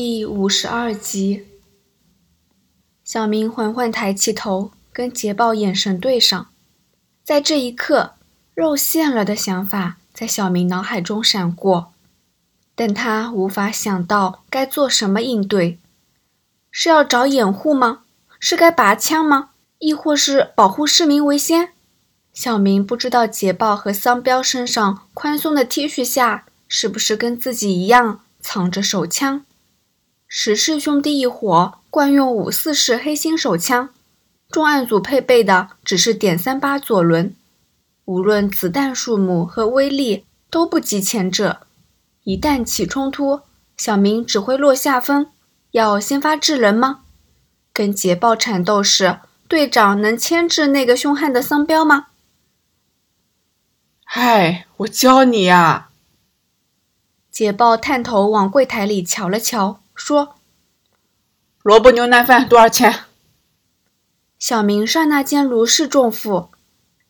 第五十二集，小明缓缓抬起头，跟捷豹眼神对上。在这一刻，肉馅了的想法在小明脑海中闪过，但他无法想到该做什么应对。是要找掩护吗？是该拔枪吗？亦或是保护市民为先？小明不知道捷豹和桑彪身上宽松的 T 恤下是不是跟自己一样藏着手枪。石氏兄弟一伙惯用五四式黑心手枪，重案组配备的只是点三八左轮，无论子弹数目和威力都不及前者。一旦起冲突，小明只会落下风。要先发制人吗？跟捷豹缠斗时，队长能牵制那个凶悍的桑彪吗？嗨，我教你呀！捷豹探头往柜台里瞧了瞧。说：“萝卜牛腩饭多少钱？”小明刹那间如释重负，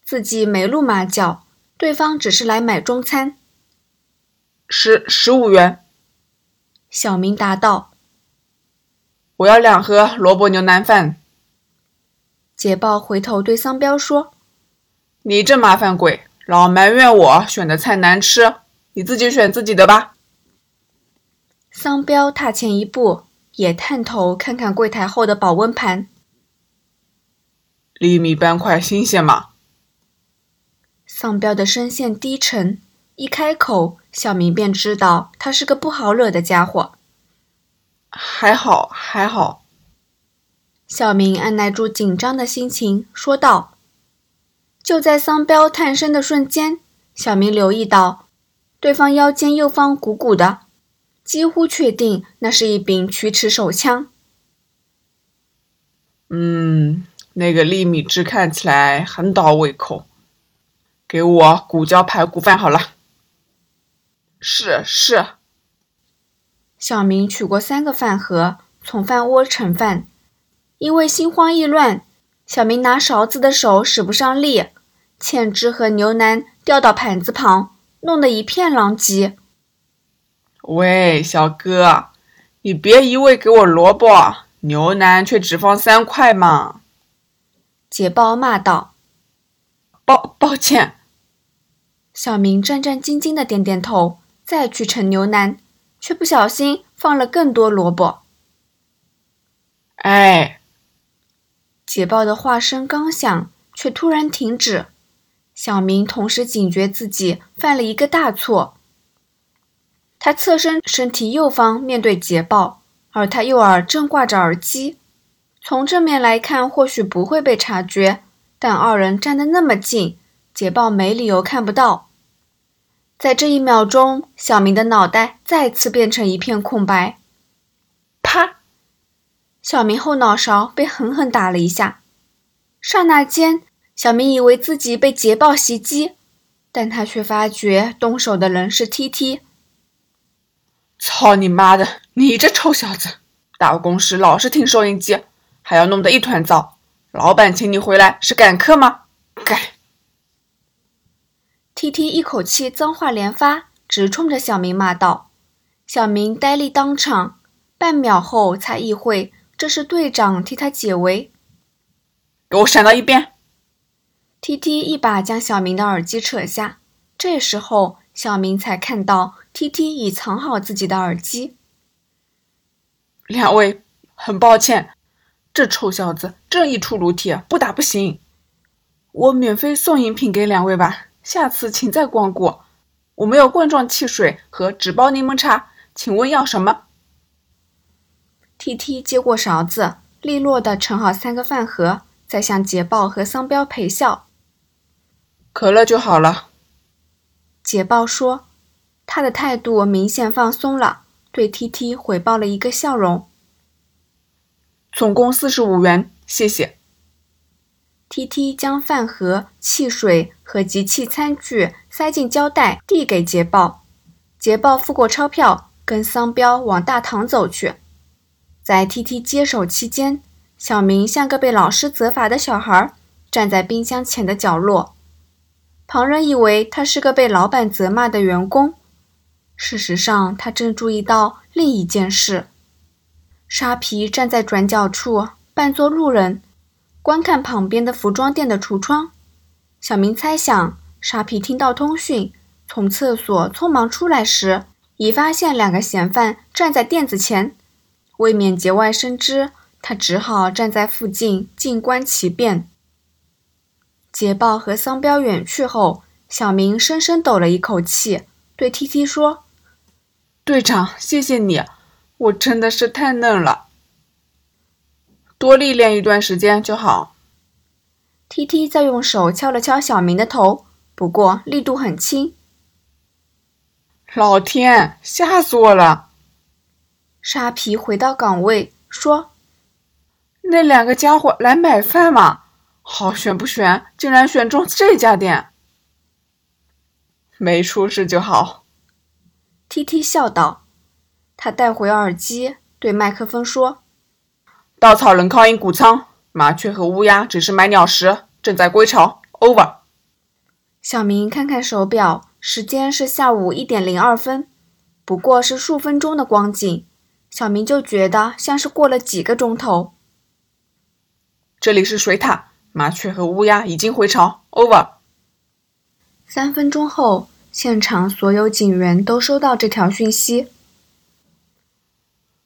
自己没露马脚，对方只是来买中餐。十十五元。小明答道：“我要两盒萝卜牛腩饭。”捷豹回头对桑彪说：“你这麻烦鬼，老埋怨我选的菜难吃，你自己选自己的吧。”桑彪踏前一步，也探头看看柜台后的保温盘。粒米斑块新鲜吗？桑彪的声线低沉，一开口，小明便知道他是个不好惹的家伙。还好，还好。小明按耐住紧张的心情说道。就在桑彪探身的瞬间，小明留意到，对方腰间右方鼓鼓的。几乎确定那是一柄曲尺手枪。嗯，那个粒米汁看起来很倒胃口，给我骨胶排骨饭好了。是是。小明取过三个饭盒，从饭窝盛饭。因为心慌意乱，小明拿勺子的手使不上力，芡汁和牛腩掉到盘子旁，弄得一片狼藉。喂，小哥，你别一味给我萝卜牛腩，却只放三块嘛！捷豹骂道。抱抱歉。小明战战兢兢的点点头，再去盛牛腩，却不小心放了更多萝卜。哎！捷豹的话声刚响，却突然停止。小明同时警觉自己犯了一个大错。他侧身，身体右方面对捷豹，而他右耳正挂着耳机。从正面来看，或许不会被察觉，但二人站得那么近，捷豹没理由看不到。在这一秒钟，小明的脑袋再次变成一片空白。啪！小明后脑勺被狠狠打了一下。刹那间，小明以为自己被捷豹袭击，但他却发觉动手的人是 T T。操你妈的！你这臭小子，打公时老是听收音机，还要弄得一团糟。老板请你回来是赶客吗？该！T T 一口气脏话连发，直冲着小明骂道。小明呆立当场，半秒后才意会这是队长替他解围。给我闪到一边！T T 一把将小明的耳机扯下，这时候小明才看到。T T 已藏好自己的耳机。两位，很抱歉，这臭小子正一出炉铁，不打不行。我免费送饮品给两位吧，下次请再光顾。我们有罐装汽水和纸包柠檬茶，请问要什么？T T 接过勺子，利落的盛好三个饭盒，再向捷豹和桑彪陪笑。可乐就好了。捷豹说。他的态度明显放松了，对 T T 回报了一个笑容。总共四十五元，谢谢。T T 将饭盒、汽水和集气餐具塞进胶袋，递给捷豹。捷豹付过钞票，跟桑彪往大堂走去。在 T T 接手期间，小明像个被老师责罚的小孩，站在冰箱前的角落。旁人以为他是个被老板责骂的员工。事实上，他正注意到另一件事：沙皮站在转角处，扮作路人，观看旁边的服装店的橱窗。小明猜想，沙皮听到通讯，从厕所匆忙出来时，已发现两个嫌犯站在店子前，为免节外生枝，他只好站在附近静观其变。捷豹和桑彪远去后，小明深深抖了一口气，对 T T 说：“队长，谢谢你，我真的是太嫩了，多历练一段时间就好。” T T 再用手敲了敲小明的头，不过力度很轻。老天，吓死我了！沙皮回到岗位说：“那两个家伙来买饭嘛？好选不选，竟然选中这家店。没出事就好。”T T 笑道。他带回耳机，对麦克风说：“稻草人靠近谷仓。”麻雀和乌鸦只是买鸟食，正在归巢。Over。小明看看手表，时间是下午一点零二分，不过是数分钟的光景，小明就觉得像是过了几个钟头。这里是水塔，麻雀和乌鸦已经回巢。Over。三分钟后，现场所有警员都收到这条讯息。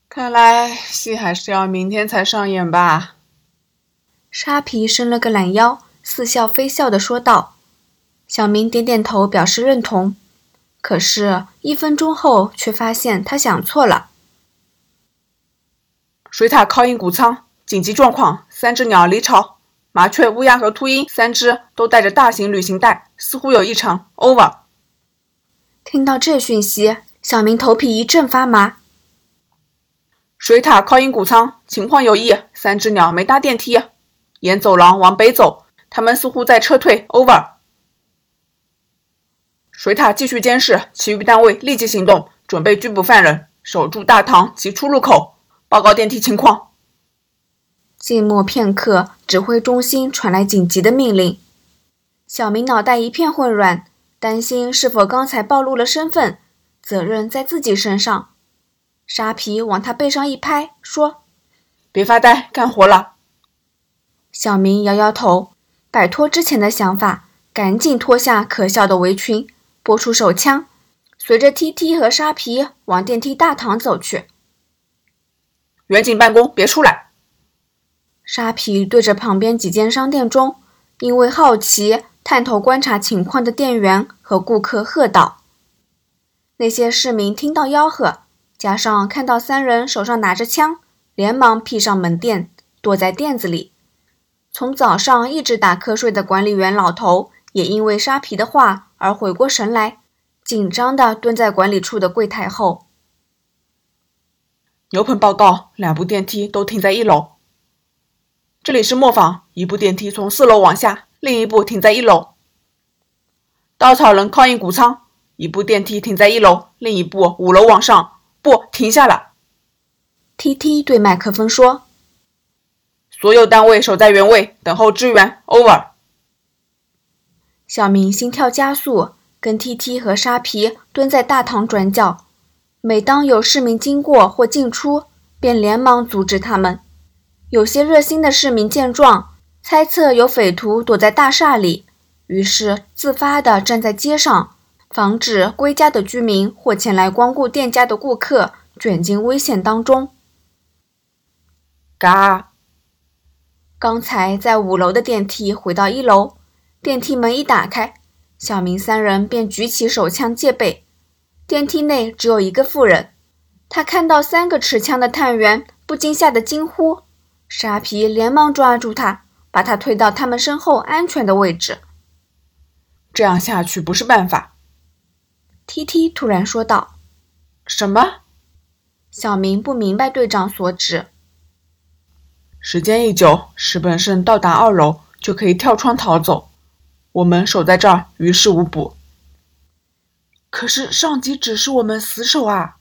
看来戏还是要明天才上演吧。沙皮伸了个懒腰，似笑非笑地说道：“小明点点头，表示认同。可是，一分钟后却发现他想错了。水塔靠近谷仓，紧急状况，三只鸟离巢，麻雀、乌鸦和秃鹰三只都带着大型旅行袋，似乎有异常。Over。听到这讯息，小明头皮一阵发麻。水塔靠近谷仓，情况有异，三只鸟没搭电梯。沿走廊往北走，他们似乎在撤退。Over。水塔继续监视，其余单位立即行动，准备拘捕犯人，守住大堂及出入口，报告电梯情况。静默片刻，指挥中心传来紧急的命令。小明脑袋一片混乱，担心是否刚才暴露了身份，责任在自己身上。沙皮往他背上一拍，说：“别发呆，干活了。”小明摇摇头，摆脱之前的想法，赶紧脱下可笑的围裙，拨出手枪，随着 T T 和沙皮往电梯大堂走去。远景办公，别出来！沙皮对着旁边几间商店中因为好奇探头观察情况的店员和顾客喝道。那些市民听到吆喝，加上看到三人手上拿着枪，连忙披上门店，躲在店子里。从早上一直打瞌睡的管理员老头，也因为沙皮的话而回过神来，紧张地蹲在管理处的柜台后。牛棚报告，两部电梯都停在一楼。这里是磨坊，一部电梯从四楼往下，另一部停在一楼。稻草人靠近谷仓，一部电梯停在一楼，另一部五楼往上。不，停下了。T T 对麦克风说。所有单位守在原位，等候支援。Over。小明心跳加速，跟 T T 和沙皮蹲在大堂转角。每当有市民经过或进出，便连忙阻止他们。有些热心的市民见状，猜测有匪徒躲在大厦里，于是自发地站在街上，防止归家的居民或前来光顾店家的顾客卷进危险当中。嘎。刚才在五楼的电梯回到一楼，电梯门一打开，小明三人便举起手枪戒备。电梯内只有一个妇人，她看到三个持枪的探员，不禁吓得惊呼。沙皮连忙抓住他，把他推到他们身后安全的位置。这样下去不是办法，T T 突然说道。什么？小明不明白队长所指。时间一久，石本胜到达二楼就可以跳窗逃走。我们守在这儿于事无补。可是上级指示我们死守啊！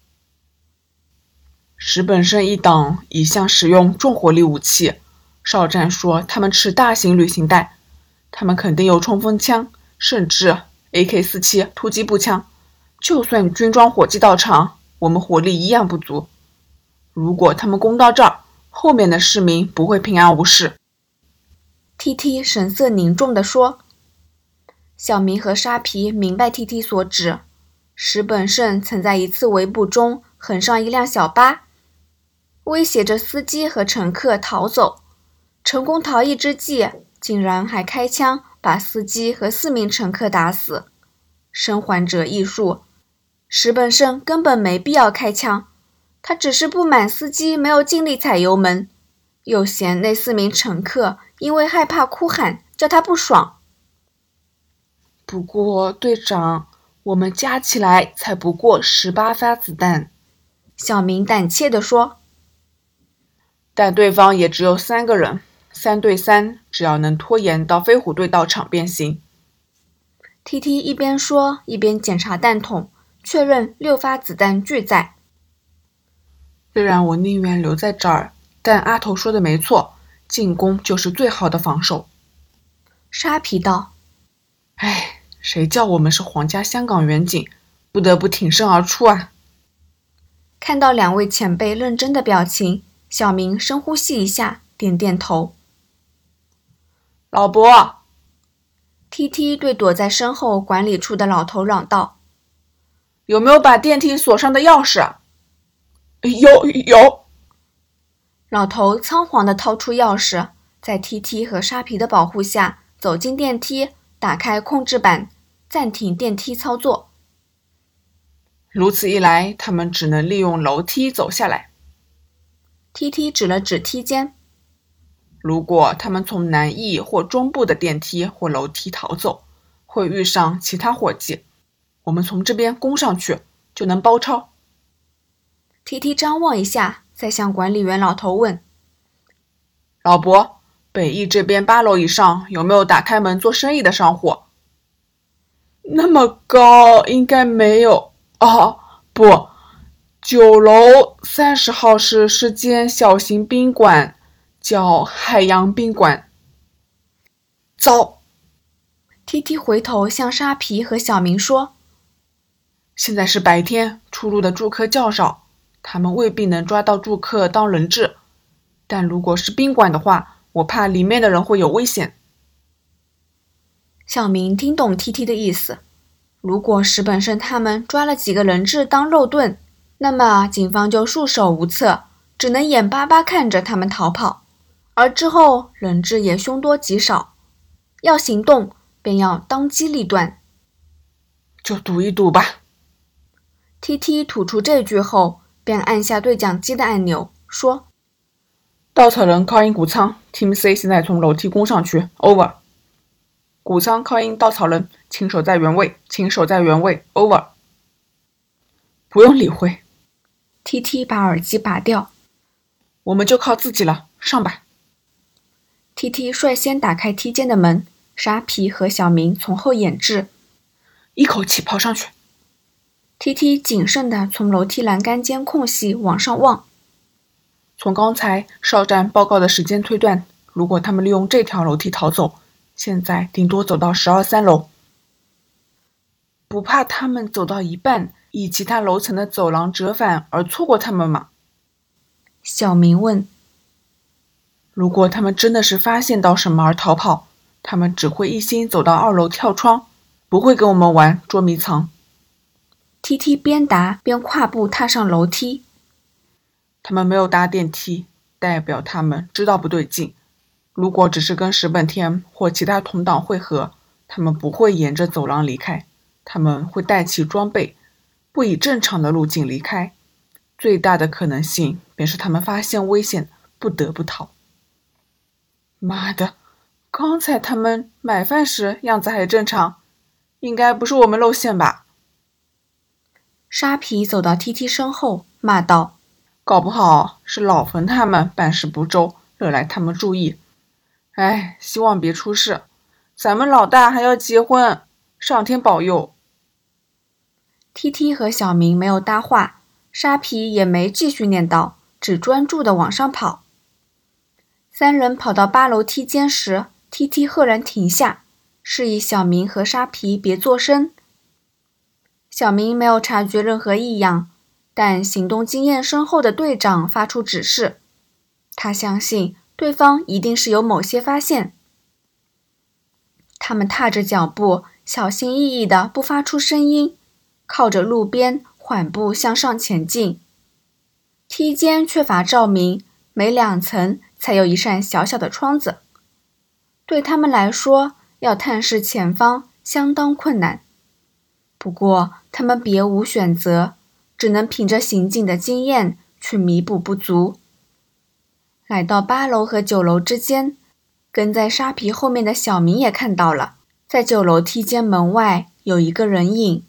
石本胜一党一向使用重火力武器，少战说他们持大型旅行袋，他们肯定有冲锋枪，甚至 AK-47 突击步枪。就算军装火器到场，我们火力一样不足。如果他们攻到这儿，后面的市民不会平安无事。T T 神色凝重地说。小明和沙皮明白 T T 所指。石本胜曾在一次围捕中横上一辆小巴，威胁着司机和乘客逃走。成功逃逸之际，竟然还开枪把司机和四名乘客打死。生还者忆述：石本胜根本没必要开枪，他只是不满司机没有尽力踩油门，又嫌那四名乘客因为害怕哭喊，叫他不爽。不过，队长，我们加起来才不过十八发子弹。”小明胆怯地说。“但对方也只有三个人，三对三，只要能拖延到飞虎队到场便行。”T T 一边说一边检查弹筒，确认六发子弹俱在。虽然我宁愿留在这儿，但阿头说的没错，进攻就是最好的防守。”沙皮道。“哎。”谁叫我们是皇家香港远景，不得不挺身而出啊！看到两位前辈认真的表情，小明深呼吸一下，点点头。老伯，T T 对躲在身后管理处的老头嚷道：“有没有把电梯锁上的钥匙？”“有有。”老头仓皇地掏出钥匙，在 T T 和沙皮的保护下走进电梯。打开控制板，暂停电梯操作。如此一来，他们只能利用楼梯走下来。T T 指了指梯间。如果他们从南翼或中部的电梯或楼梯逃走，会遇上其他伙计。我们从这边攻上去，就能包抄。T T 张望一下，再向管理员老头问：“老伯。”北翼这边八楼以上有没有打开门做生意的商户？那么高应该没有哦。不，九楼三十号室是间小型宾馆，叫海洋宾馆。糟！T T 回头向沙皮和小明说：“现在是白天，出入的住客较少，他们未必能抓到住客当人质。但如果是宾馆的话，”我怕里面的人会有危险。小明听懂 T T 的意思，如果石本胜他们抓了几个人质当肉盾，那么警方就束手无策，只能眼巴巴看着他们逃跑。而之后人质也凶多吉少，要行动便要当机立断。就赌一赌吧。T T 吐出这句后，便按下对讲机的按钮，说。稻草人靠音谷仓，Team C 现在从楼梯攻上去，Over。谷仓靠音稻草人，请守在原位，请守在原位，Over。不用理会。TT 把耳机拔掉，我们就靠自己了，上吧。TT 率先打开梯间的门，沙皮和小明从后掩至，一口气跑上去。TT 谨慎地从楼梯栏杆间空隙往上望。从刚才哨站报告的时间推断，如果他们利用这条楼梯逃走，现在顶多走到十二三楼。不怕他们走到一半，以其他楼层的走廊折返而错过他们吗？小明问。如果他们真的是发现到什么而逃跑，他们只会一心走到二楼跳窗，不会跟我们玩捉迷藏。T T 边答边跨步踏上楼梯。他们没有搭电梯，代表他们知道不对劲。如果只是跟石本天或其他同党会合，他们不会沿着走廊离开，他们会带齐装备，不以正常的路径离开。最大的可能性便是他们发现危险，不得不逃。妈的，刚才他们买饭时样子还正常，应该不是我们露馅吧？沙皮走到 T T 身后，骂道。搞不好是老冯他们办事不周，惹来他们注意。哎，希望别出事。咱们老大还要结婚，上天保佑。T T 和小明没有搭话，沙皮也没继续念叨，只专注的往上跑。三人跑到八楼梯间时，T T 赫然停下，示意小明和沙皮别作声。小明没有察觉任何异样。但行动经验深厚的队长发出指示，他相信对方一定是有某些发现。他们踏着脚步，小心翼翼的不发出声音，靠着路边缓步向上前进。梯间缺乏照明，每两层才有一扇小小的窗子。对他们来说，要探视前方相当困难。不过，他们别无选择，只能凭着行进的经验去弥补不足。来到八楼和九楼之间。跟在沙皮后面的小明也看到了，在九楼梯间门外有一个人影。